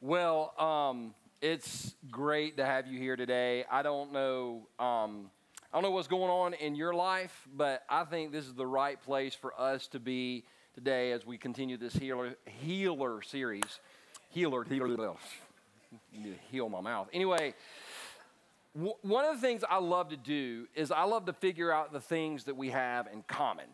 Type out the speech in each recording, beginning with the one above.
Well, um, it's great to have you here today. I don't know, um, I don't know what's going on in your life, but I think this is the right place for us to be today as we continue this healer healer series. Healer, healer, heal my mouth. Anyway, w- one of the things I love to do is I love to figure out the things that we have in common,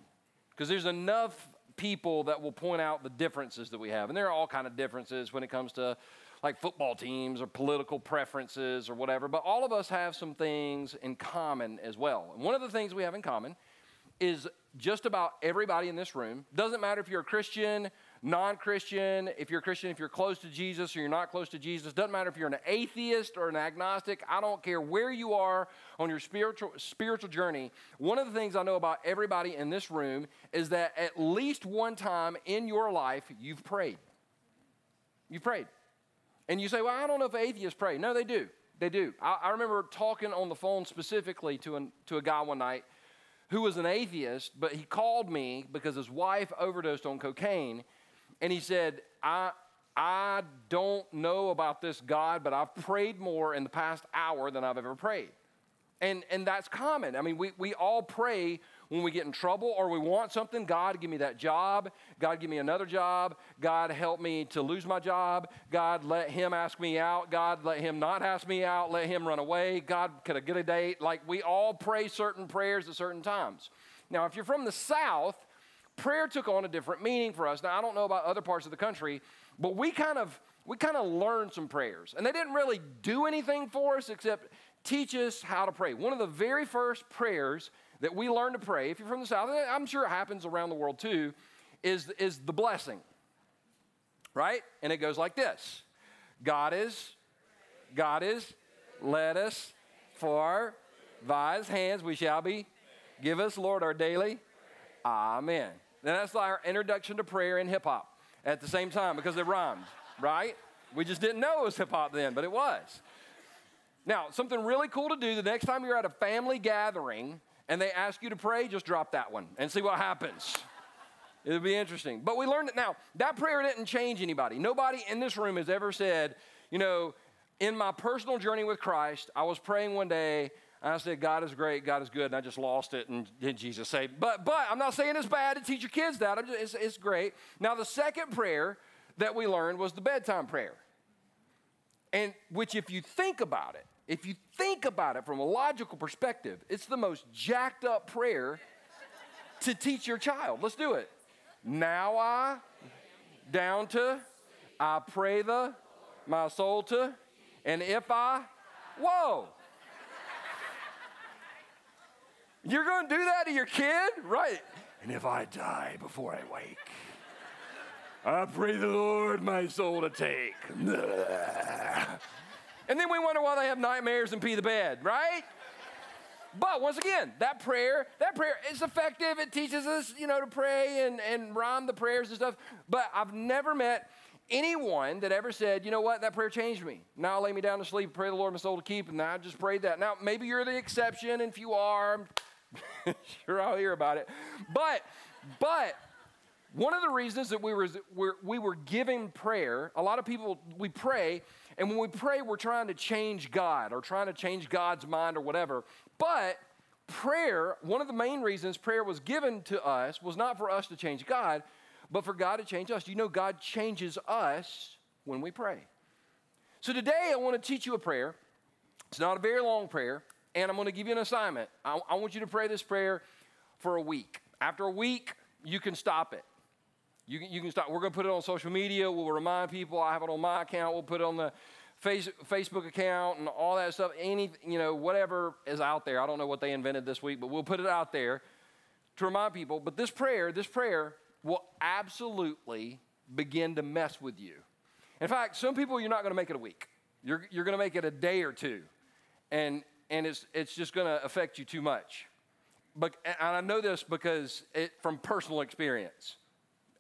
because there's enough people that will point out the differences that we have, and there are all kind of differences when it comes to like football teams or political preferences or whatever, but all of us have some things in common as well. And one of the things we have in common is just about everybody in this room. Doesn't matter if you're a Christian, non Christian, if you're a Christian, if you're close to Jesus or you're not close to Jesus. Doesn't matter if you're an atheist or an agnostic. I don't care where you are on your spiritual, spiritual journey. One of the things I know about everybody in this room is that at least one time in your life, you've prayed. You've prayed. And you say, well, I don't know if atheists pray. No, they do. They do. I, I remember talking on the phone specifically to, an, to a guy one night who was an atheist, but he called me because his wife overdosed on cocaine. And he said, I, I don't know about this God, but I've prayed more in the past hour than I've ever prayed. And, and that's common. I mean, we, we all pray when we get in trouble or we want something, God, give me that job. God, give me another job. God, help me to lose my job. God, let him ask me out. God, let him not ask me out. Let him run away. God, could I get a date? Like we all pray certain prayers at certain times. Now, if you're from the South, prayer took on a different meaning for us. Now, I don't know about other parts of the country, but we kind of we kind of learned some prayers. And they didn't really do anything for us except teach us how to pray. One of the very first prayers that we learned to pray, if you're from the South, and I'm sure it happens around the world too, is, is the blessing. Right? And it goes like this God is, God is, let us for by his hands we shall be. Give us, Lord, our daily. Amen. That's our introduction to prayer in hip hop at the same time because it rhymed, right? We just didn't know it was hip hop then, but it was. Now, something really cool to do the next time you're at a family gathering and they ask you to pray, just drop that one and see what happens. It'll be interesting. But we learned it now. That prayer didn't change anybody. Nobody in this room has ever said, you know, in my personal journey with Christ, I was praying one day I said, God is great, God is good, and I just lost it, and did Jesus say, but but I'm not saying it's bad to teach your kids that. Just, it's, it's great. Now the second prayer that we learned was the bedtime prayer. And which if you think about it, if you think about it from a logical perspective, it's the most jacked up prayer to teach your child. Let's do it. Now I, down to, I pray the, my soul to, and if I, whoa. You're going to do that to your kid? Right. And if I die before I wake, I pray the Lord my soul to take. And then we wonder why they have nightmares and pee the bed, right? But once again, that prayer, that prayer is effective. It teaches us, you know, to pray and, and rhyme the prayers and stuff. But I've never met anyone that ever said, you know what, that prayer changed me. Now I'll lay me down to sleep, pray the Lord my soul to keep, and I just prayed that. Now, maybe you're the exception, and if you are, sure I'll hear about it. But, but, one of the reasons that we were, we were giving prayer, a lot of people, we pray, and when we pray, we're trying to change God or trying to change God's mind or whatever. But prayer, one of the main reasons prayer was given to us was not for us to change God, but for God to change us. You know, God changes us when we pray. So today, I want to teach you a prayer. It's not a very long prayer, and I'm going to give you an assignment. I, I want you to pray this prayer for a week. After a week, you can stop it. You can, you can start. We're going to put it on social media. We'll remind people. I have it on my account. We'll put it on the face, Facebook account and all that stuff. Any, you know, whatever is out there. I don't know what they invented this week, but we'll put it out there to remind people. But this prayer, this prayer will absolutely begin to mess with you. In fact, some people you're not going to make it a week. You're, you're going to make it a day or two, and and it's it's just going to affect you too much. But and I know this because it, from personal experience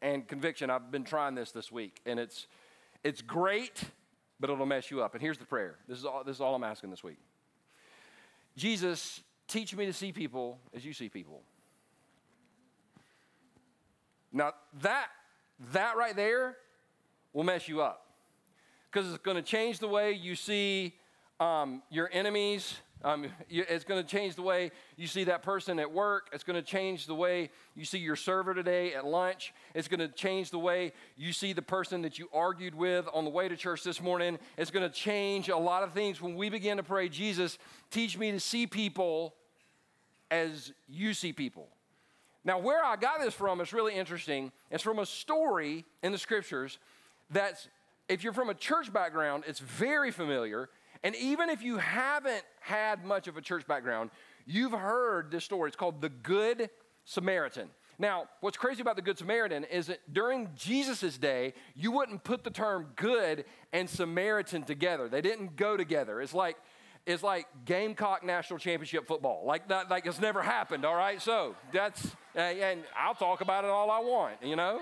and conviction. I've been trying this this week, and it's, it's great, but it'll mess you up. And here's the prayer this is, all, this is all I'm asking this week Jesus, teach me to see people as you see people. Now, that, that right there will mess you up. because it's going to change the way you see um, your enemies. Um, it's going to change the way you see that person at work. It's going to change the way you see your server today at lunch. It's going to change the way you see the person that you argued with on the way to church this morning. It's going to change a lot of things when we begin to pray, Jesus, teach me to see people as you see people. Now, where I got this from is really interesting. It's from a story in the scriptures that's, if you're from a church background, it's very familiar. And even if you haven't had much of a church background, you've heard this story. It's called the Good Samaritan. Now, what's crazy about the Good Samaritan is that during Jesus' day, you wouldn't put the term good and Samaritan together. They didn't go together. It's like, it's like Gamecock National Championship football. Like that, like it's never happened, all right? So that's, and I'll talk about it all I want, you know?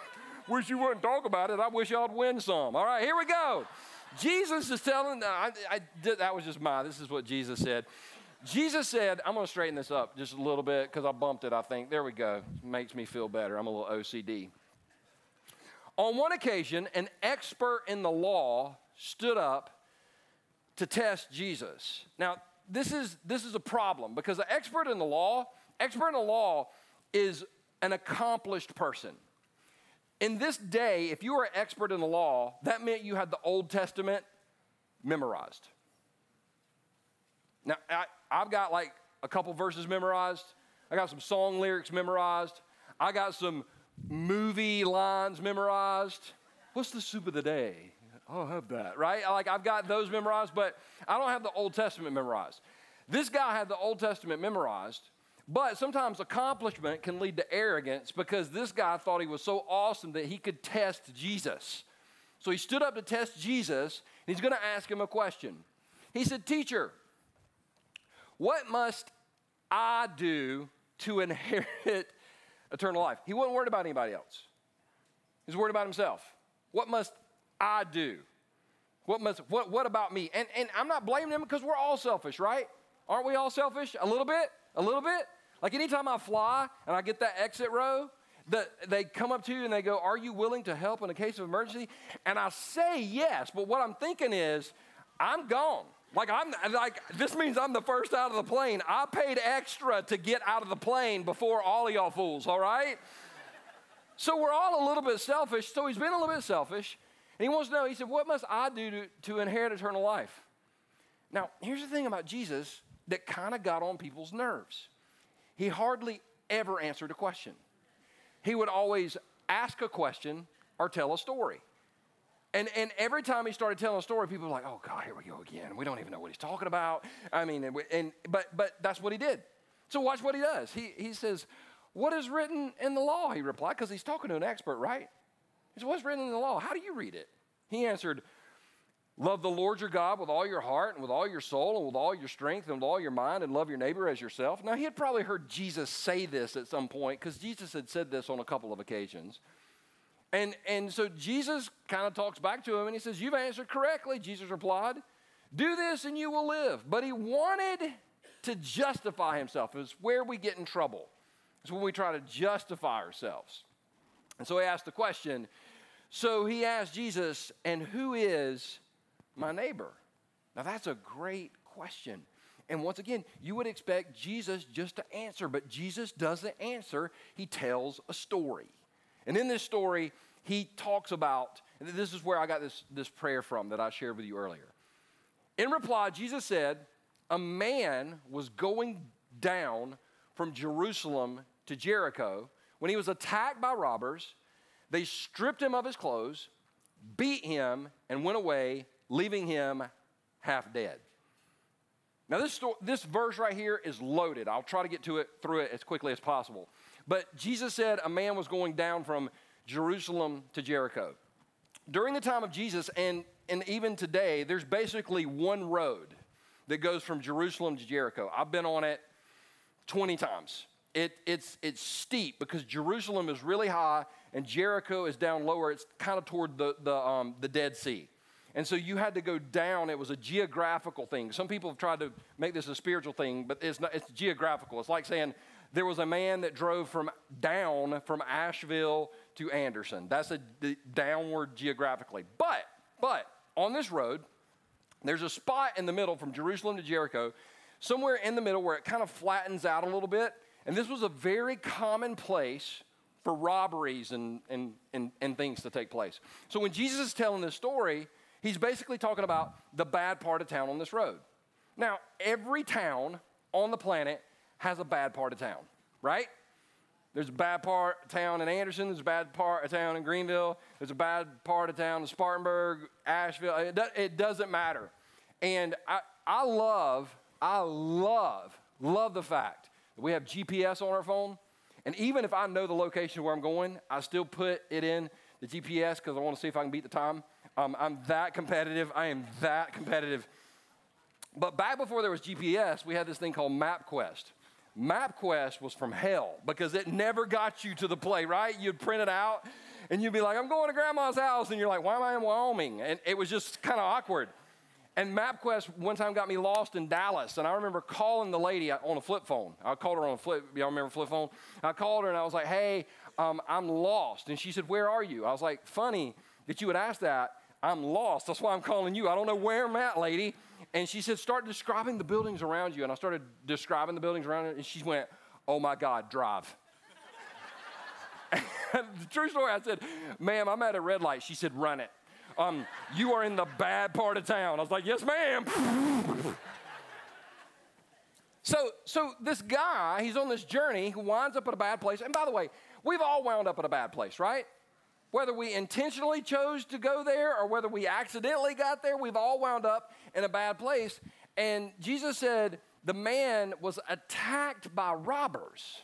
wish you wouldn't talk about it. I wish y'all'd win some. All right, here we go. Jesus is telling, I, I did, that was just my, this is what Jesus said. Jesus said, I'm going to straighten this up just a little bit because I bumped it, I think. There we go. Makes me feel better. I'm a little OCD. On one occasion, an expert in the law stood up to test Jesus. Now, this is, this is a problem because the expert in the law, expert in the law is an accomplished person. In this day, if you were an expert in the law, that meant you had the Old Testament memorized. Now, I, I've got like a couple verses memorized. I got some song lyrics memorized. I got some movie lines memorized. What's the soup of the day? I'll have that, right? Like I've got those memorized, but I don't have the Old Testament memorized. This guy had the Old Testament memorized, but sometimes accomplishment can lead to arrogance because this guy thought he was so awesome that he could test Jesus. So he stood up to test Jesus, and he's going to ask him a question. He said, Teacher, what must I do to inherit eternal life? He wasn't worried about anybody else, he was worried about himself. What must I do? What, must, what, what about me? And, and I'm not blaming him because we're all selfish, right? Aren't we all selfish? A little bit? A little bit? Like anytime I fly and I get that exit row, the, they come up to you and they go, Are you willing to help in a case of emergency? And I say yes, but what I'm thinking is, I'm gone. Like I'm like this means I'm the first out of the plane. I paid extra to get out of the plane before all y'all fools, all right? So we're all a little bit selfish. So he's been a little bit selfish. And he wants to know, he said, What must I do to, to inherit eternal life? Now, here's the thing about Jesus that kind of got on people's nerves. He hardly ever answered a question. He would always ask a question or tell a story. And, and every time he started telling a story, people were like, oh, God, here we go again. We don't even know what he's talking about. I mean, and, and but, but that's what he did. So watch what he does. He, he says, What is written in the law? He replied, because he's talking to an expert, right? He said, What's written in the law? How do you read it? He answered, Love the Lord your God with all your heart and with all your soul and with all your strength and with all your mind and love your neighbor as yourself. Now, he had probably heard Jesus say this at some point because Jesus had said this on a couple of occasions. And, and so Jesus kind of talks back to him and he says, You've answered correctly. Jesus replied, Do this and you will live. But he wanted to justify himself. It's where we get in trouble. It's when we try to justify ourselves. And so he asked the question. So he asked Jesus, And who is my neighbor? Now, that's a great question. And once again, you would expect Jesus just to answer, but Jesus doesn't answer. He tells a story. And in this story, he talks about, and this is where I got this, this prayer from that I shared with you earlier. In reply, Jesus said, A man was going down from Jerusalem to Jericho when he was attacked by robbers. They stripped him of his clothes, beat him, and went away leaving him half dead. Now, this, story, this verse right here is loaded. I'll try to get to it through it as quickly as possible. But Jesus said a man was going down from Jerusalem to Jericho. During the time of Jesus, and, and even today, there's basically one road that goes from Jerusalem to Jericho. I've been on it 20 times. It, it's, it's steep because Jerusalem is really high and Jericho is down lower. It's kind of toward the, the, um, the Dead Sea. And so you had to go down. It was a geographical thing. Some people have tried to make this a spiritual thing, but it's, not, it's geographical. It's like saying there was a man that drove from down from Asheville to Anderson. That's a d- downward geographically. But, but, on this road, there's a spot in the middle from Jerusalem to Jericho, somewhere in the middle where it kind of flattens out a little bit. And this was a very common place for robberies and, and, and, and things to take place. So when Jesus is telling this story, he's basically talking about the bad part of town on this road. Now, every town on the planet has a bad part of town, right? There's a bad part of town in Anderson. There's a bad part of town in Greenville. There's a bad part of town in Spartanburg, Asheville. It, do, it doesn't matter. And I, I love, I love, love the fact that we have GPS on our phone. And even if I know the location where I'm going, I still put it in the GPS because I want to see if I can beat the time. Um, I'm that competitive. I am that competitive. But back before there was GPS, we had this thing called MapQuest. MapQuest was from hell because it never got you to the play, right? You'd print it out and you'd be like, I'm going to grandma's house. And you're like, why am I in Wyoming? And it was just kind of awkward. And MapQuest one time got me lost in Dallas. And I remember calling the lady on a flip phone. I called her on a flip, y'all remember flip phone? I called her and I was like, hey, um, I'm lost. And she said, where are you? I was like, funny that you would ask that. I'm lost. That's why I'm calling you. I don't know where I'm at, lady. And she said, Start describing the buildings around you. And I started describing the buildings around her, and she went, Oh my God, drive. the true story, I said, Ma'am, I'm at a red light. She said, Run it. Um, you are in the bad part of town. I was like, Yes, ma'am. so, so this guy, he's on this journey, he winds up at a bad place. And by the way, we've all wound up at a bad place, right? Whether we intentionally chose to go there or whether we accidentally got there, we've all wound up in a bad place. And Jesus said the man was attacked by robbers.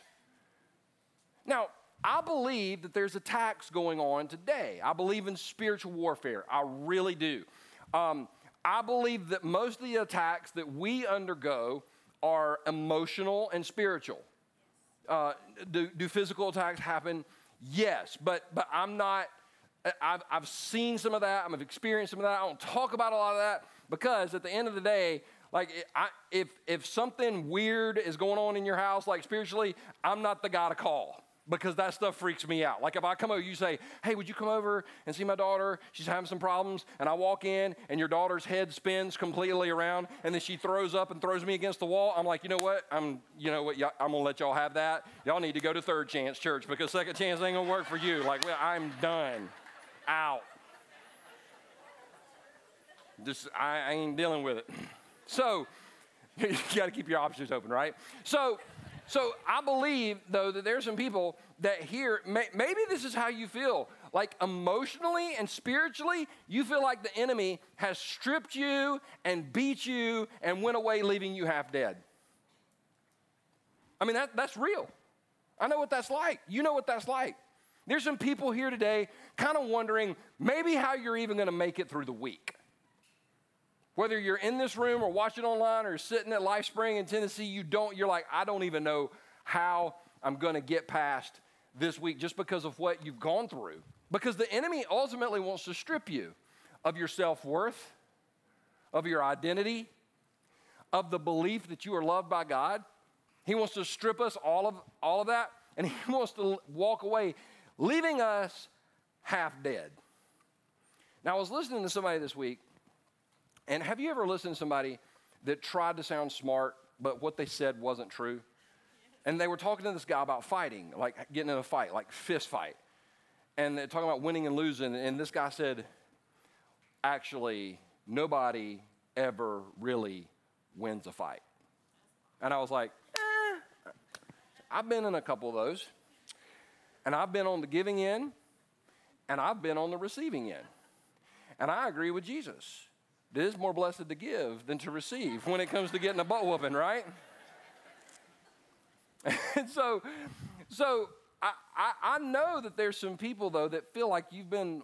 Now, I believe that there's attacks going on today. I believe in spiritual warfare. I really do. Um, I believe that most of the attacks that we undergo are emotional and spiritual. Uh, do, do physical attacks happen? Yes, but but I'm not. I've, I've seen some of that. I've experienced some of that. I don't talk about a lot of that because at the end of the day, like I, if if something weird is going on in your house, like spiritually, I'm not the guy to call because that stuff freaks me out. Like if I come over, you say, "Hey, would you come over and see my daughter? She's having some problems." And I walk in, and your daughter's head spins completely around, and then she throws up and throws me against the wall. I'm like, you know what? I'm, you know what? I'm gonna let y'all have that. Y'all need to go to Third Chance Church because Second Chance ain't gonna work for you. Like, well, I'm done, out. Just I, I ain't dealing with it. So you got to keep your options open, right? So. So I believe, though, that there's some people that here, may, maybe this is how you feel. Like emotionally and spiritually, you feel like the enemy has stripped you and beat you and went away, leaving you half dead. I mean, that, that's real. I know what that's like. You know what that's like. There's some people here today kind of wondering maybe how you're even going to make it through the week. Whether you're in this room or watching online or sitting at Life Spring in Tennessee, you don't, you're like, I don't even know how I'm going to get past this week just because of what you've gone through. Because the enemy ultimately wants to strip you of your self worth, of your identity, of the belief that you are loved by God. He wants to strip us all of, all of that, and he wants to walk away, leaving us half dead. Now, I was listening to somebody this week and have you ever listened to somebody that tried to sound smart, but what they said wasn't true? And they were talking to this guy about fighting, like getting in a fight, like fist fight. And they're talking about winning and losing. And this guy said, actually, nobody ever really wins a fight. And I was like, eh, I've been in a couple of those. And I've been on the giving end, and I've been on the receiving end. And I agree with Jesus. It is more blessed to give than to receive when it comes to getting a butt whooping, right? and so, so I, I, I know that there's some people though that feel like you've been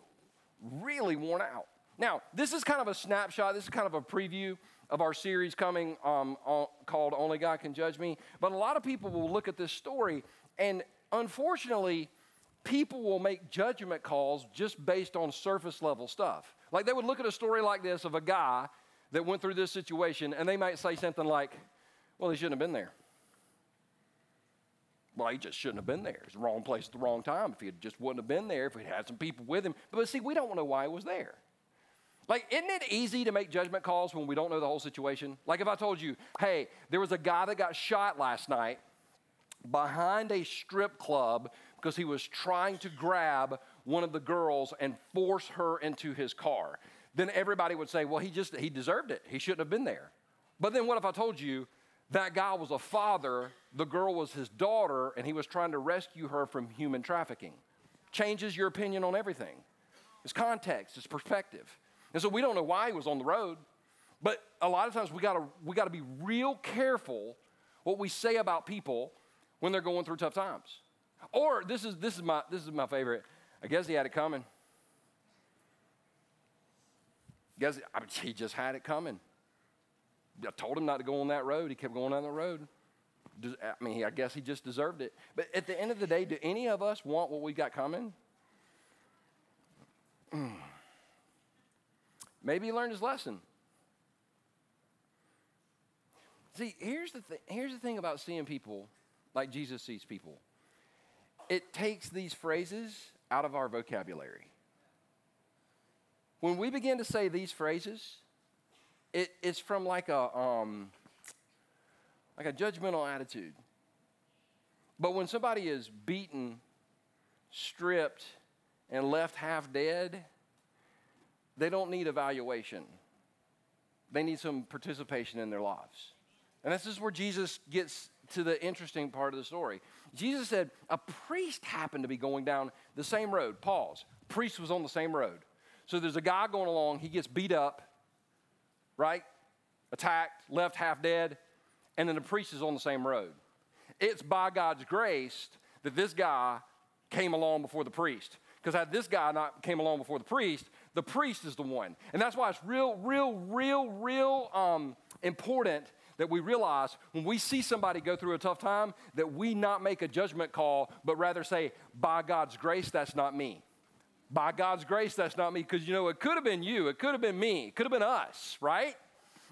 really worn out. Now, this is kind of a snapshot. This is kind of a preview of our series coming um, called "Only God Can Judge Me." But a lot of people will look at this story, and unfortunately, people will make judgment calls just based on surface level stuff. Like they would look at a story like this of a guy that went through this situation and they might say something like, well, he shouldn't have been there. Well, he just shouldn't have been there. It's the wrong place at the wrong time. If he just wouldn't have been there, if he had some people with him. But see, we don't know why he was there. Like, isn't it easy to make judgment calls when we don't know the whole situation? Like, if I told you, hey, there was a guy that got shot last night behind a strip club because he was trying to grab one of the girls and force her into his car, then everybody would say, well, he just, he deserved it. He shouldn't have been there. But then what if I told you that guy was a father, the girl was his daughter, and he was trying to rescue her from human trafficking? Changes your opinion on everything. It's context, it's perspective. And so we don't know why he was on the road, but a lot of times we gotta, we gotta be real careful what we say about people when they're going through tough times. Or this is, this is, my, this is my favorite. I guess he had it coming. Guess I mean, he just had it coming. I told him not to go on that road. He kept going down the road. I mean, I guess he just deserved it. But at the end of the day, do any of us want what we got coming? Hmm. Maybe he learned his lesson. See, here's the, th- here's the thing about seeing people like Jesus sees people it takes these phrases out of our vocabulary. When we begin to say these phrases, it, it's from like a, um, like a judgmental attitude. But when somebody is beaten, stripped, and left half dead, they don't need evaluation. They need some participation in their lives. And this is where Jesus gets to the interesting part of the story. Jesus said, A priest happened to be going down the same road. Pause. Priest was on the same road. So there's a guy going along, he gets beat up, right? Attacked, left half dead, and then the priest is on the same road. It's by God's grace that this guy came along before the priest. Because had this guy not came along before the priest, the priest is the one. And that's why it's real, real, real, real um, important that we realize when we see somebody go through a tough time that we not make a judgment call, but rather say, by God's grace, that's not me. By God's grace, that's not me. Because you know, it could have been you, it could have been me, it could have been us, right?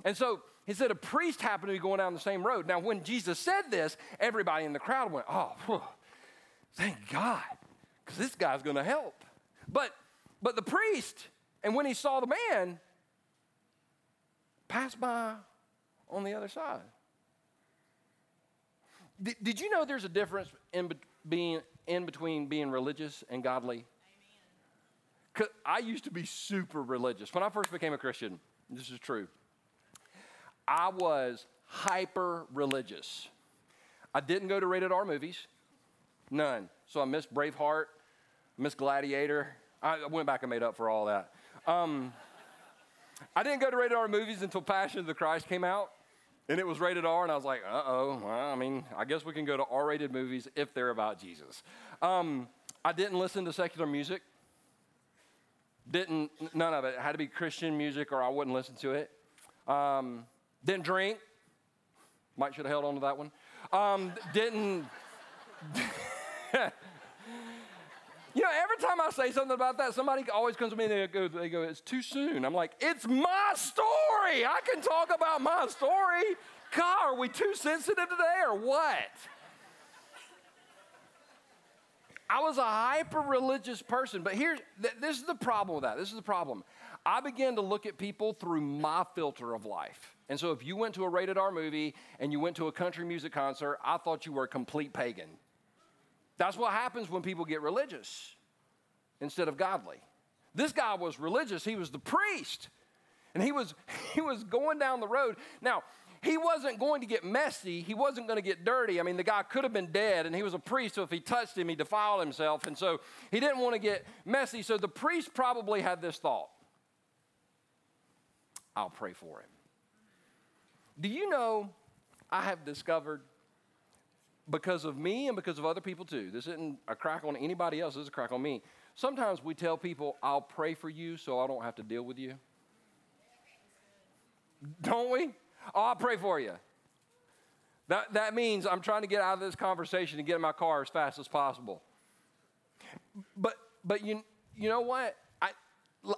And so he said a priest happened to be going down the same road. Now, when Jesus said this, everybody in the crowd went, oh, whew, thank God, because this guy's going to help. But, but the priest, and when he saw the man, passed by on the other side. Did, did you know there's a difference in be, being in between being religious and godly? Amen. I used to be super religious. When I first became a Christian, this is true. I was hyper religious. I didn't go to rated R movies, none. So I missed Braveheart, missed Gladiator. I went back and made up for all that. Um, I didn't go to rated R movies until Passion of the Christ came out. And it was rated R, and I was like, uh oh. Well, I mean, I guess we can go to R rated movies if they're about Jesus. Um, I didn't listen to secular music. Didn't, none of it. it. had to be Christian music or I wouldn't listen to it. Um, didn't drink. Might should have held on to that one. Um, didn't. Know, every time I say something about that, somebody always comes to me and they go, they go, it's too soon. I'm like, it's my story. I can talk about my story. God, are we too sensitive today or what? I was a hyper religious person, but here's th- this is the problem with that. This is the problem. I began to look at people through my filter of life. And so if you went to a rated R movie and you went to a country music concert, I thought you were a complete pagan. That's what happens when people get religious instead of godly. This guy was religious, he was the priest. And he was he was going down the road. Now, he wasn't going to get messy. He wasn't going to get dirty. I mean, the guy could have been dead, and he was a priest, so if he touched him, he defiled himself. And so he didn't want to get messy. So the priest probably had this thought I'll pray for him. Do you know I have discovered because of me and because of other people too. This isn't a crack on anybody else, this is a crack on me. Sometimes we tell people, I'll pray for you so I don't have to deal with you. Don't we? Oh, I'll pray for you. That, that means I'm trying to get out of this conversation and get in my car as fast as possible. But, but you, you know what? I,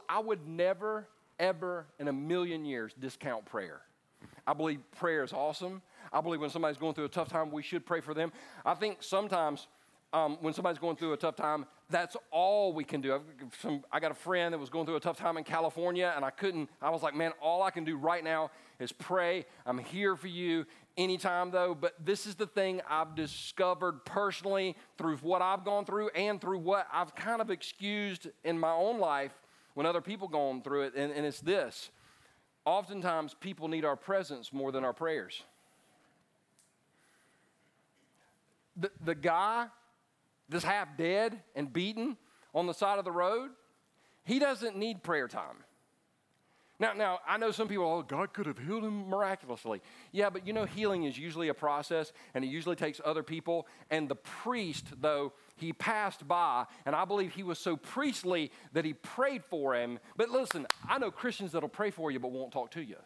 I would never, ever in a million years discount prayer. I believe prayer is awesome. I believe when somebody's going through a tough time, we should pray for them. I think sometimes um, when somebody's going through a tough time, that's all we can do. I've, some, I got a friend that was going through a tough time in California, and I couldn't, I was like, man, all I can do right now is pray. I'm here for you anytime, though. But this is the thing I've discovered personally through what I've gone through and through what I've kind of excused in my own life when other people going through it, and, and it's this. Oftentimes, people need our presence more than our prayers. The, the guy that's half dead and beaten on the side of the road, he doesn't need prayer time. Now, now I know some people, oh, God could have healed him miraculously. Yeah, but you know, healing is usually a process, and it usually takes other people. And the priest, though, he passed by, and I believe he was so priestly that he prayed for him. But listen, I know Christians that'll pray for you but won't talk to you.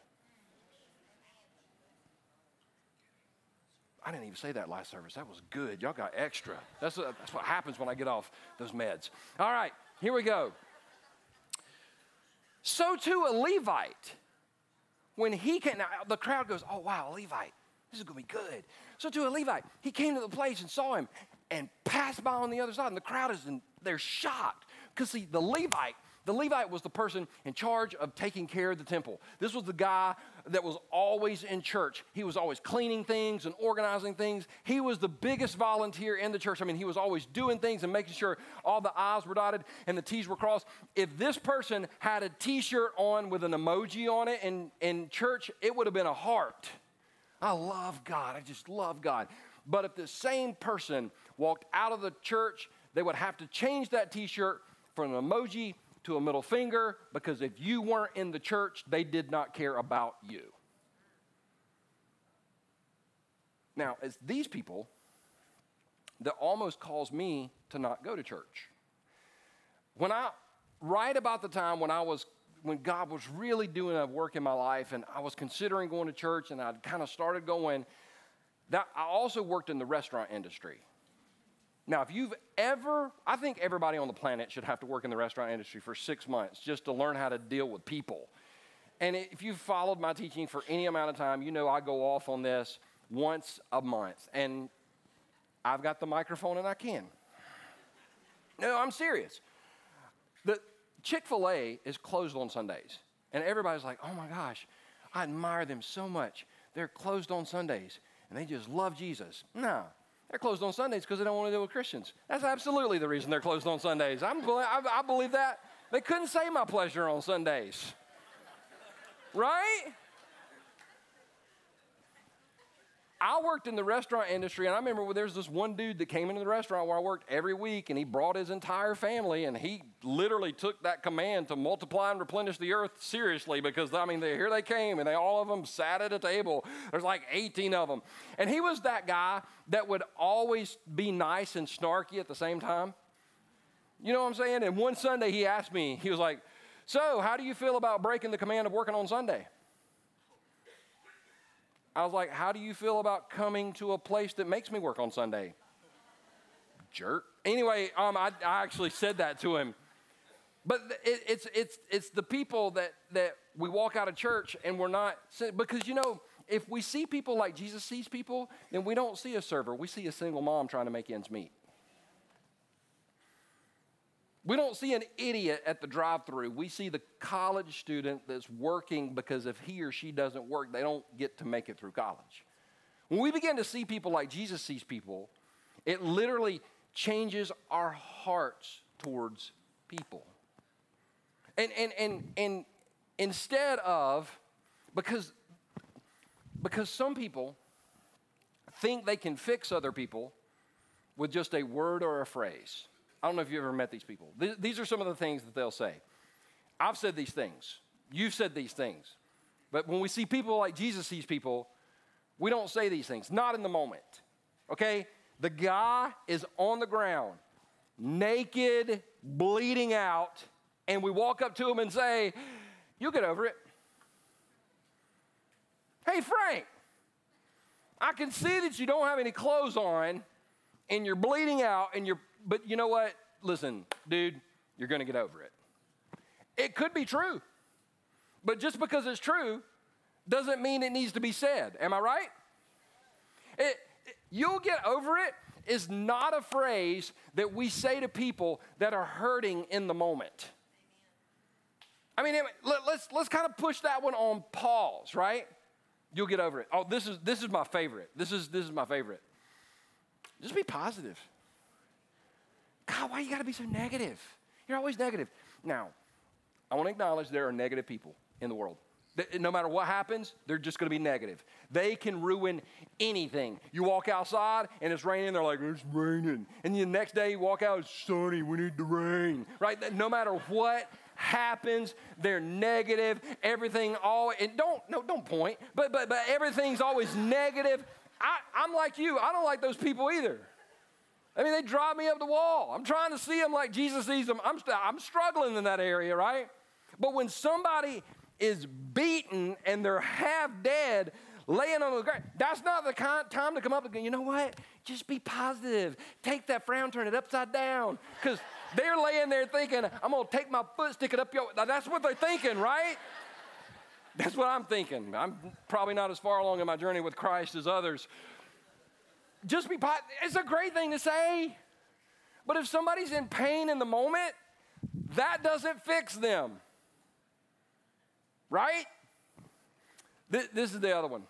I didn't even say that last service. That was good. Y'all got extra. That's, that's what happens when I get off those meds. All right, here we go. So too a Levite. When he came, now the crowd goes, Oh, wow, a Levite. This is going to be good. So to a Levite, he came to the place and saw him and passed by on the other side. And the crowd is in, they're shocked. Because see, the Levite the Levite was the person in charge of taking care of the temple. This was the guy that was always in church. He was always cleaning things and organizing things. He was the biggest volunteer in the church. I mean, he was always doing things and making sure all the I's were dotted and the T's were crossed. If this person had a t shirt on with an emoji on it in, in church, it would have been a heart. I love God. I just love God. But if the same person walked out of the church, they would have to change that t shirt from an emoji to a middle finger because if you weren't in the church, they did not care about you. Now, it's these people that almost caused me to not go to church. When I, right about the time when I was, when God was really doing a work in my life and I was considering going to church and I'd kind of started going, that I also worked in the restaurant industry. Now, if you've ever, I think everybody on the planet should have to work in the restaurant industry for six months just to learn how to deal with people. And if you've followed my teaching for any amount of time, you know I go off on this once a month. And I've got the microphone and I can. No, I'm serious. The Chick fil A is closed on Sundays. And everybody's like, oh my gosh, I admire them so much. They're closed on Sundays and they just love Jesus. No, they're closed on Sundays because they don't want to deal with Christians. That's absolutely the reason they're closed on Sundays. I'm, I, I believe that. They couldn't say my pleasure on Sundays. Right? I worked in the restaurant industry, and I remember there was this one dude that came into the restaurant where I worked every week, and he brought his entire family, and he literally took that command to multiply and replenish the earth seriously because, I mean, they, here they came, and they all of them sat at a table. There's like 18 of them. And he was that guy that would always be nice and snarky at the same time. You know what I'm saying? And one Sunday he asked me, he was like, So, how do you feel about breaking the command of working on Sunday? I was like, How do you feel about coming to a place that makes me work on Sunday? Jerk. Anyway, um, I, I actually said that to him. But it, it's, it's, it's the people that, that we walk out of church and we're not, because you know, if we see people like Jesus sees people, then we don't see a server. We see a single mom trying to make ends meet. We don't see an idiot at the drive through. We see the college student that's working because if he or she doesn't work, they don't get to make it through college. When we begin to see people like Jesus sees people, it literally changes our hearts towards people. And, and, and, and instead of, because, because some people think they can fix other people with just a word or a phrase. I don't know if you've ever met these people. These are some of the things that they'll say. I've said these things. You've said these things. But when we see people like Jesus sees people, we don't say these things, not in the moment. Okay? The guy is on the ground, naked, bleeding out, and we walk up to him and say, You'll get over it. Hey, Frank, I can see that you don't have any clothes on and you're bleeding out and you're but you know what? Listen, dude, you're going to get over it. It could be true. But just because it's true doesn't mean it needs to be said. Am I right? It, you'll get over it is not a phrase that we say to people that are hurting in the moment. I mean, let, let's, let's kind of push that one on pause, right? You'll get over it. Oh, this is, this is my favorite. This is, this is my favorite. Just be positive. God, why you got to be so negative? You're always negative. Now, I want to acknowledge there are negative people in the world. No matter what happens, they're just going to be negative. They can ruin anything. You walk outside and it's raining, they're like, it's raining. And the next day you walk out, it's sunny, we need the rain, right? No matter what happens, they're negative. Everything all, and don't, no, don't point, but, but, but everything's always negative. I, I'm like you, I don't like those people either. I mean, they drive me up the wall. I'm trying to see them like Jesus sees them. I'm, I'm struggling in that area, right? But when somebody is beaten and they're half dead, laying on the ground, that's not the kind, time to come up go, you know what? Just be positive. Take that frown, turn it upside down. Because they're laying there thinking, I'm going to take my foot, stick it up your. That's what they're thinking, right? That's what I'm thinking. I'm probably not as far along in my journey with Christ as others. Just be. It's a great thing to say. But if somebody's in pain in the moment, that doesn't fix them. Right? This, this is the other one.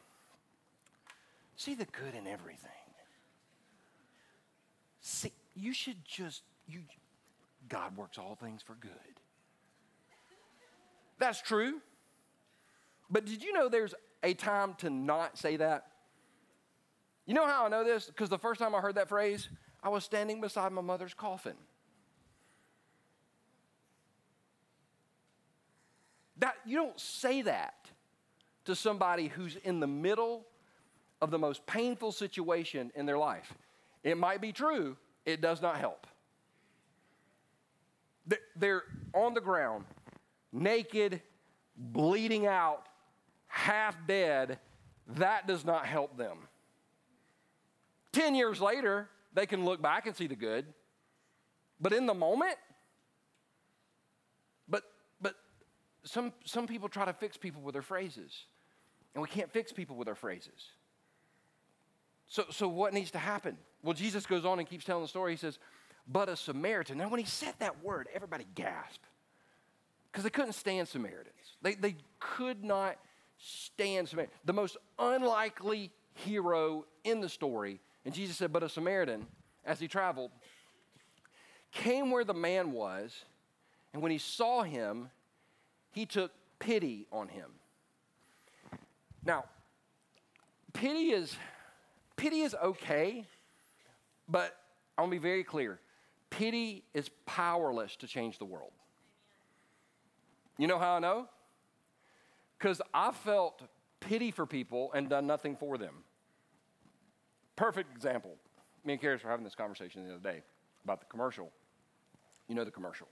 See the good in everything. See, you should just, you, God works all things for good. That's true. But did you know there's a time to not say that? You know how I know this? Because the first time I heard that phrase, I was standing beside my mother's coffin. That, you don't say that to somebody who's in the middle of the most painful situation in their life. It might be true, it does not help. They're on the ground, naked, bleeding out, half dead. That does not help them. Ten years later, they can look back and see the good. But in the moment, but but some, some people try to fix people with their phrases, and we can't fix people with our phrases. So, so what needs to happen? Well, Jesus goes on and keeps telling the story. He says, But a Samaritan. Now, when he said that word, everybody gasped because they couldn't stand Samaritans. They, they could not stand Samaritans. The most unlikely hero in the story. And Jesus said, But a Samaritan, as he traveled, came where the man was, and when he saw him, he took pity on him. Now, pity is pity is okay, but I want to be very clear. Pity is powerless to change the world. You know how I know? Because I felt pity for people and done nothing for them. Perfect example. Me and Karis were having this conversation the other day about the commercial. You know the commercial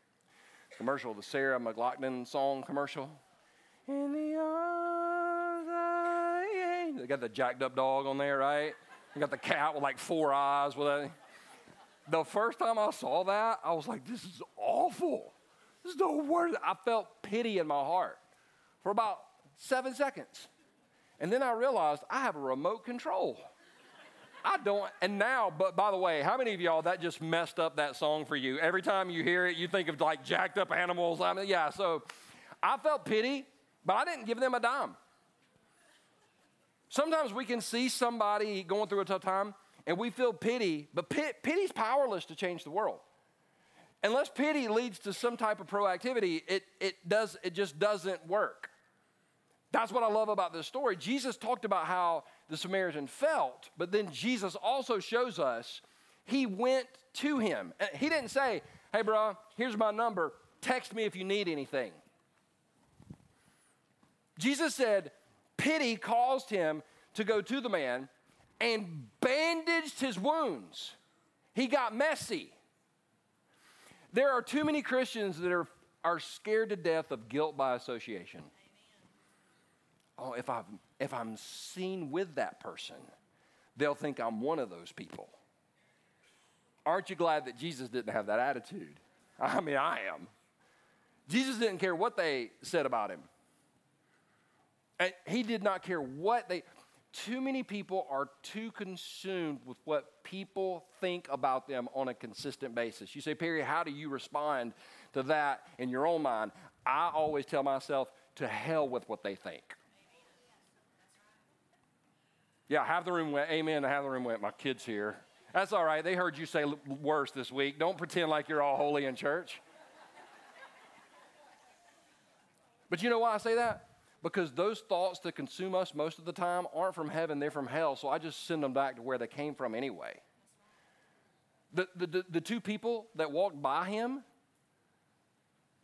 commercial, the Sarah McLachlan song commercial. In the arms They got the jacked up dog on there, right? They got the cat with like four eyes. With the first time I saw that, I was like, this is awful. This is the worst. I felt pity in my heart for about seven seconds. And then I realized I have a remote control. I don't, and now, but by the way, how many of y'all that just messed up that song for you? Every time you hear it, you think of like jacked up animals. I mean, yeah, so I felt pity, but I didn't give them a dime. Sometimes we can see somebody going through a tough time and we feel pity, but pit, pity's powerless to change the world. Unless pity leads to some type of proactivity, it, it, does, it just doesn't work. That's what I love about this story. Jesus talked about how the Samaritan felt, but then Jesus also shows us he went to him. He didn't say, Hey, bro, here's my number. Text me if you need anything. Jesus said, Pity caused him to go to the man and bandaged his wounds. He got messy. There are too many Christians that are, are scared to death of guilt by association oh, if I'm, if I'm seen with that person, they'll think I'm one of those people. Aren't you glad that Jesus didn't have that attitude? I mean, I am. Jesus didn't care what they said about him. And he did not care what they. too many people are too consumed with what people think about them on a consistent basis. You say, Perry, how do you respond to that in your own mind? I always tell myself, to hell with what they think. Yeah, have the room went. Amen. Have the room went. My kids here. That's all right. They heard you say worse this week. Don't pretend like you're all holy in church. But you know why I say that? Because those thoughts that consume us most of the time aren't from heaven, they're from hell. So I just send them back to where they came from anyway. The, the, the two people that walked by him,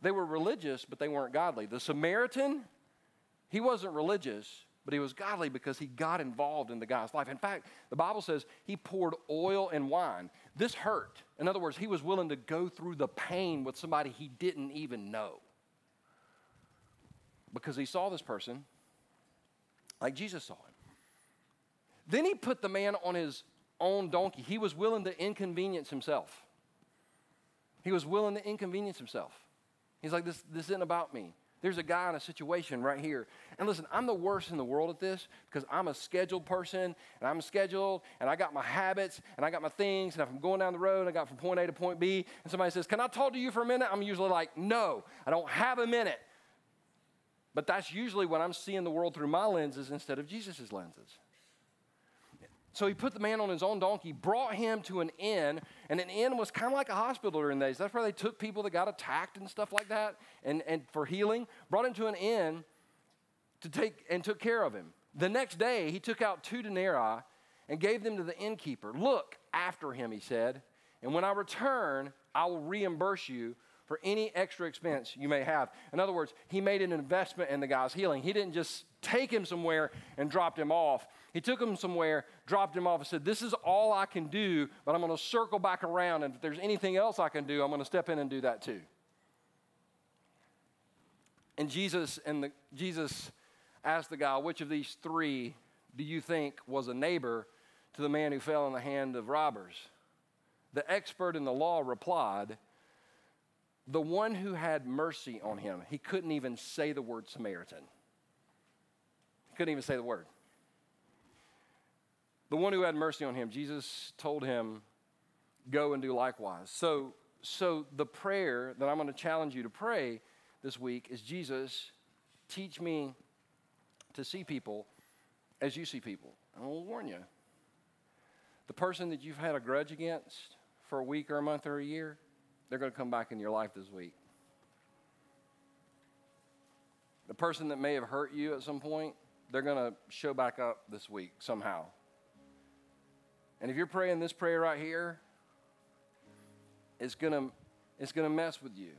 they were religious, but they weren't godly. The Samaritan, he wasn't religious, but he was godly because he got involved in the guy's life. In fact, the Bible says he poured oil and wine. This hurt. In other words, he was willing to go through the pain with somebody he didn't even know because he saw this person like Jesus saw him. Then he put the man on his own donkey. He was willing to inconvenience himself. He was willing to inconvenience himself. He's like, this, this isn't about me. There's a guy in a situation right here. And listen, I'm the worst in the world at this because I'm a scheduled person and I'm scheduled and I got my habits and I got my things. And if I'm going down the road, I got from point A to point B, and somebody says, Can I talk to you for a minute? I'm usually like, No, I don't have a minute. But that's usually when I'm seeing the world through my lenses instead of Jesus' lenses. So he put the man on his own donkey, brought him to an inn, and an inn was kind of like a hospital during days. That's where they took people that got attacked and stuff like that, and, and for healing. Brought him to an inn to take and took care of him. The next day, he took out two denarii and gave them to the innkeeper. Look after him, he said, and when I return, I will reimburse you for any extra expense you may have. In other words, he made an investment in the guy's healing. He didn't just take him somewhere and dropped him off. He took him somewhere, dropped him off, and said, This is all I can do, but I'm going to circle back around. And if there's anything else I can do, I'm going to step in and do that too. And Jesus and the, Jesus asked the guy, Which of these three do you think was a neighbor to the man who fell in the hand of robbers? The expert in the law replied, the one who had mercy on him, he couldn't even say the word Samaritan. He couldn't even say the word. The one who had mercy on him, Jesus told him, go and do likewise. So, so the prayer that I'm going to challenge you to pray this week is Jesus, teach me to see people as you see people. And I will warn you. The person that you've had a grudge against for a week or a month or a year, they're going to come back in your life this week. The person that may have hurt you at some point, they're going to show back up this week somehow. And if you're praying this prayer right here, it's going to it's going to mess with you.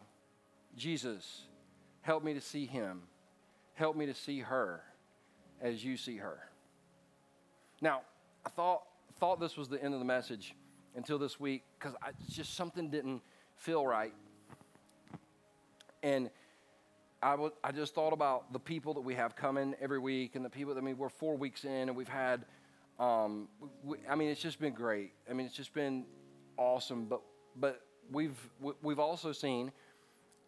Jesus, help me to see him. Help me to see her as you see her. Now, I thought thought this was the end of the message until this week because just something didn't feel right. And I, w- I just thought about the people that we have coming every week and the people, I mean, we're four weeks in and we've had, um, we, I mean, it's just been great. I mean, it's just been awesome. But, but we've, we've also seen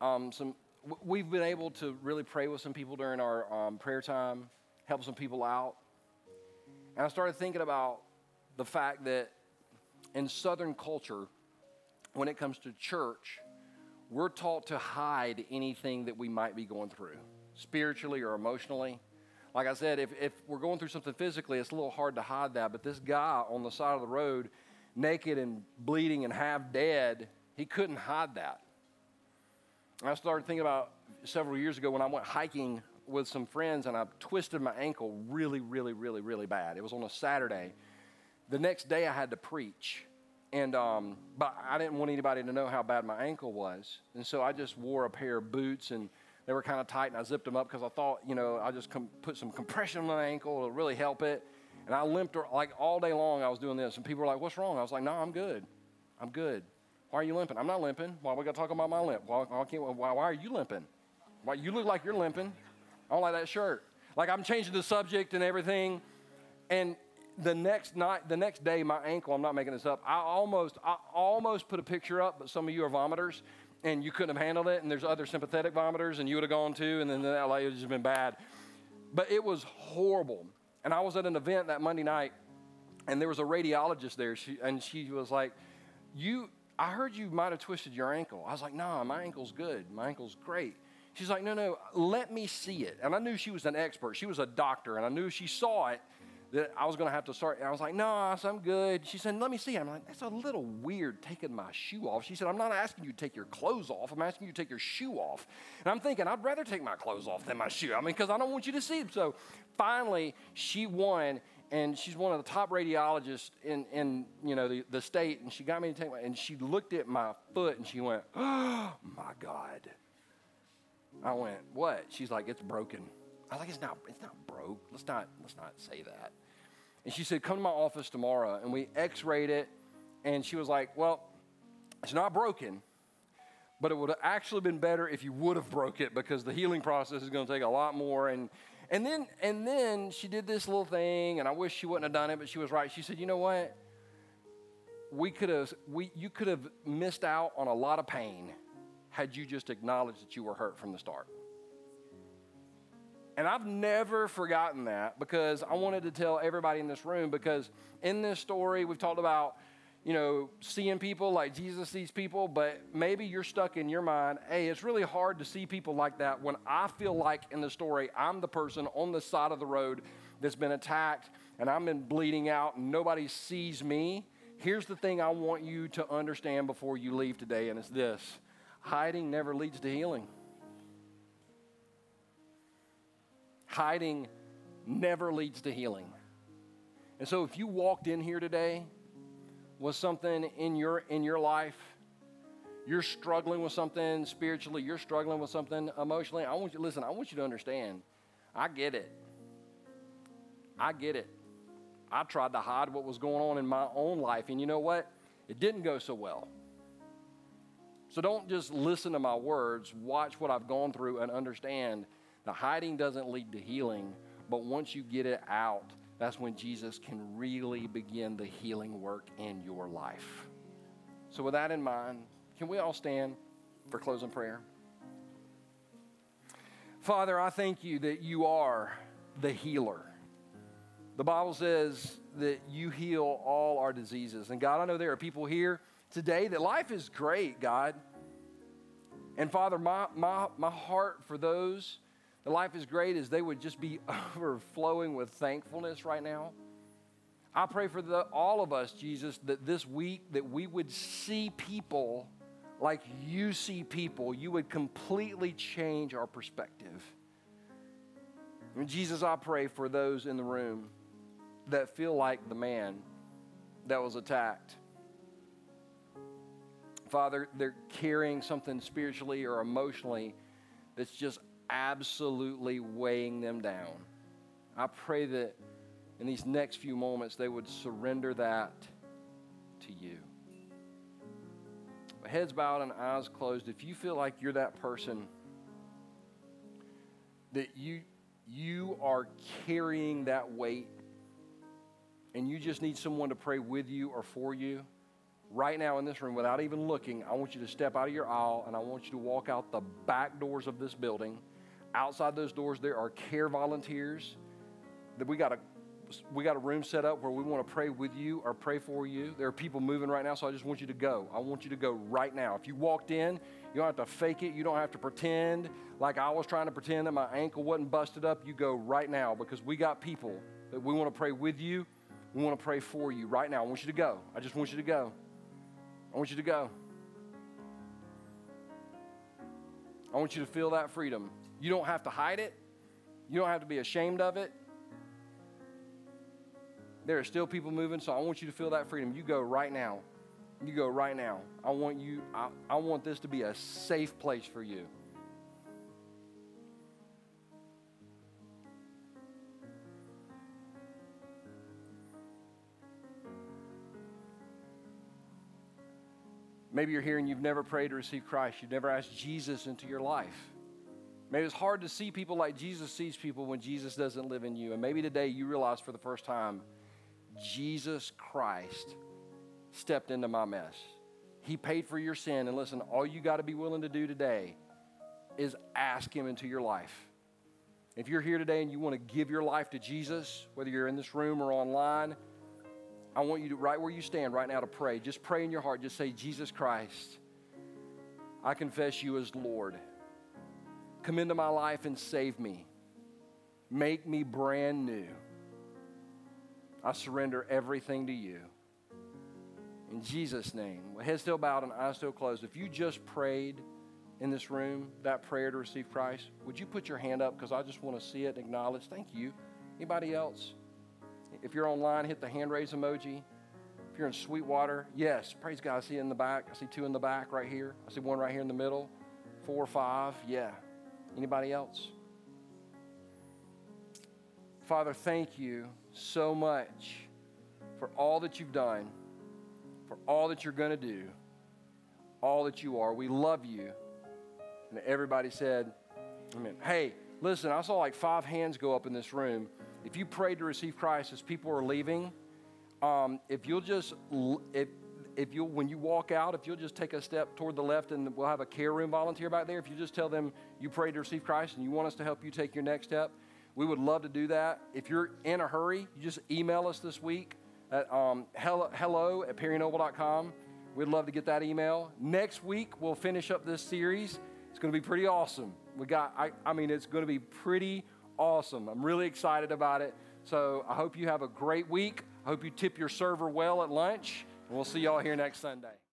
um, some, we've been able to really pray with some people during our um, prayer time, help some people out. And I started thinking about the fact that in Southern culture, when it comes to church, we're taught to hide anything that we might be going through, spiritually or emotionally. Like I said, if, if we're going through something physically, it's a little hard to hide that. But this guy on the side of the road, naked and bleeding and half dead, he couldn't hide that. I started thinking about several years ago when I went hiking with some friends and I twisted my ankle really, really, really, really bad. It was on a Saturday. The next day I had to preach. And um, but I didn't want anybody to know how bad my ankle was, and so I just wore a pair of boots, and they were kind of tight, and I zipped them up because I thought, you know, I just com- put some compression on my ankle, it'll really help it. And I limped like all day long. I was doing this, and people were like, "What's wrong?" I was like, "No, I'm good. I'm good. Why are you limping? I'm not limping. Why we got to talk about my limp? Why, why, why, why are you limping? Why you look like you're limping? I don't like that shirt. Like I'm changing the subject and everything, and the next night, the next day, my ankle, I'm not making this up, I almost, I almost put a picture up, but some of you are vomiters and you couldn't have handled it, and there's other sympathetic vomiters, and you would have gone too, and then that would have just been bad. But it was horrible. And I was at an event that Monday night, and there was a radiologist there, she, and she was like, "You, I heard you might have twisted your ankle." I was like, "Nah, my ankle's good. My ankle's great." She's like, "No, no, let me see it." And I knew she was an expert. She was a doctor, and I knew she saw it that I was going to have to start. And I was like, no, I'm good. She said, let me see. I'm like, that's a little weird taking my shoe off. She said, I'm not asking you to take your clothes off. I'm asking you to take your shoe off. And I'm thinking, I'd rather take my clothes off than my shoe. I mean, because I don't want you to see them. So finally, she won. And she's one of the top radiologists in, in you know, the, the state. And she got me to take my, and she looked at my foot and she went, oh, my God. I went, what? She's like, it's broken. I was like, it's not, it's not broke. Let's not, let's not say that. And she said, come to my office tomorrow. And we x-rayed it. And she was like, well, it's not broken, but it would have actually been better if you would have broke it because the healing process is going to take a lot more. And, and, then, and then she did this little thing, and I wish she wouldn't have done it, but she was right. She said, you know what? We could have, we, you could have missed out on a lot of pain had you just acknowledged that you were hurt from the start. And I've never forgotten that because I wanted to tell everybody in this room because in this story, we've talked about, you know, seeing people like Jesus sees people, but maybe you're stuck in your mind, hey, it's really hard to see people like that when I feel like in the story, I'm the person on the side of the road that's been attacked and I'm been bleeding out and nobody sees me. Here's the thing I want you to understand before you leave today, and it's this hiding never leads to healing. Hiding never leads to healing. And so if you walked in here today with something in your in your life, you're struggling with something spiritually, you're struggling with something emotionally, I want you listen, I want you to understand. I get it. I get it. I tried to hide what was going on in my own life, and you know what? It didn't go so well. So don't just listen to my words, watch what I've gone through and understand the hiding doesn't lead to healing, but once you get it out, that's when Jesus can really begin the healing work in your life. So, with that in mind, can we all stand for closing prayer? Father, I thank you that you are the healer. The Bible says that you heal all our diseases. And God, I know there are people here today that life is great, God. And Father, my, my, my heart for those the life is great as they would just be overflowing with thankfulness right now. I pray for the, all of us, Jesus, that this week that we would see people like you see people. You would completely change our perspective. And Jesus, I pray for those in the room that feel like the man that was attacked. Father, they're carrying something spiritually or emotionally that's just absolutely weighing them down. I pray that in these next few moments they would surrender that to you. Heads bowed and eyes closed. If you feel like you're that person that you you are carrying that weight and you just need someone to pray with you or for you, right now in this room, without even looking, I want you to step out of your aisle and I want you to walk out the back doors of this building outside those doors there are care volunteers that we got a we got a room set up where we want to pray with you or pray for you. There are people moving right now, so I just want you to go. I want you to go right now. If you walked in, you don't have to fake it. You don't have to pretend like I was trying to pretend that my ankle wasn't busted up. You go right now because we got people that we want to pray with you. We want to pray for you right now. I want you to go. I just want you to go. I want you to go. I want you to feel that freedom. You don't have to hide it, you don't have to be ashamed of it. There are still people moving, so I want you to feel that freedom. You go right now. You go right now. I want you, I, I want this to be a safe place for you. Maybe you're here and you've never prayed to receive Christ. You've never asked Jesus into your life. Maybe it's hard to see people like Jesus sees people when Jesus doesn't live in you. And maybe today you realize for the first time, Jesus Christ stepped into my mess. He paid for your sin. And listen, all you got to be willing to do today is ask Him into your life. If you're here today and you want to give your life to Jesus, whether you're in this room or online, I want you to, right where you stand right now, to pray. Just pray in your heart. Just say, Jesus Christ, I confess you as Lord. Come into my life and save me. Make me brand new. I surrender everything to you. In Jesus' name, head still bowed and eyes still closed, if you just prayed in this room that prayer to receive Christ, would you put your hand up? Because I just want to see it and acknowledge. Thank you. Anybody else? If you're online, hit the hand raise emoji. If you're in Sweetwater, yes, praise God. I see in the back. I see two in the back right here. I see one right here in the middle. Four five, yeah. Anybody else? Father, thank you so much for all that you've done, for all that you're going to do, all that you are. We love you. And everybody said, Amen. Hey, listen, I saw like five hands go up in this room. If you prayed to receive Christ as people are leaving, um, if you'll just, if, if you when you walk out, if you'll just take a step toward the left and we'll have a care room volunteer back there. If you just tell them you prayed to receive Christ and you want us to help you take your next step, we would love to do that. If you're in a hurry, you just email us this week at um, hello, hello at perrynoble.com. We'd love to get that email. Next week, we'll finish up this series. It's going to be pretty awesome. We got, I, I mean, it's going to be pretty awesome. I'm really excited about it. So I hope you have a great week. I hope you tip your server well at lunch, we'll see y'all here next Sunday.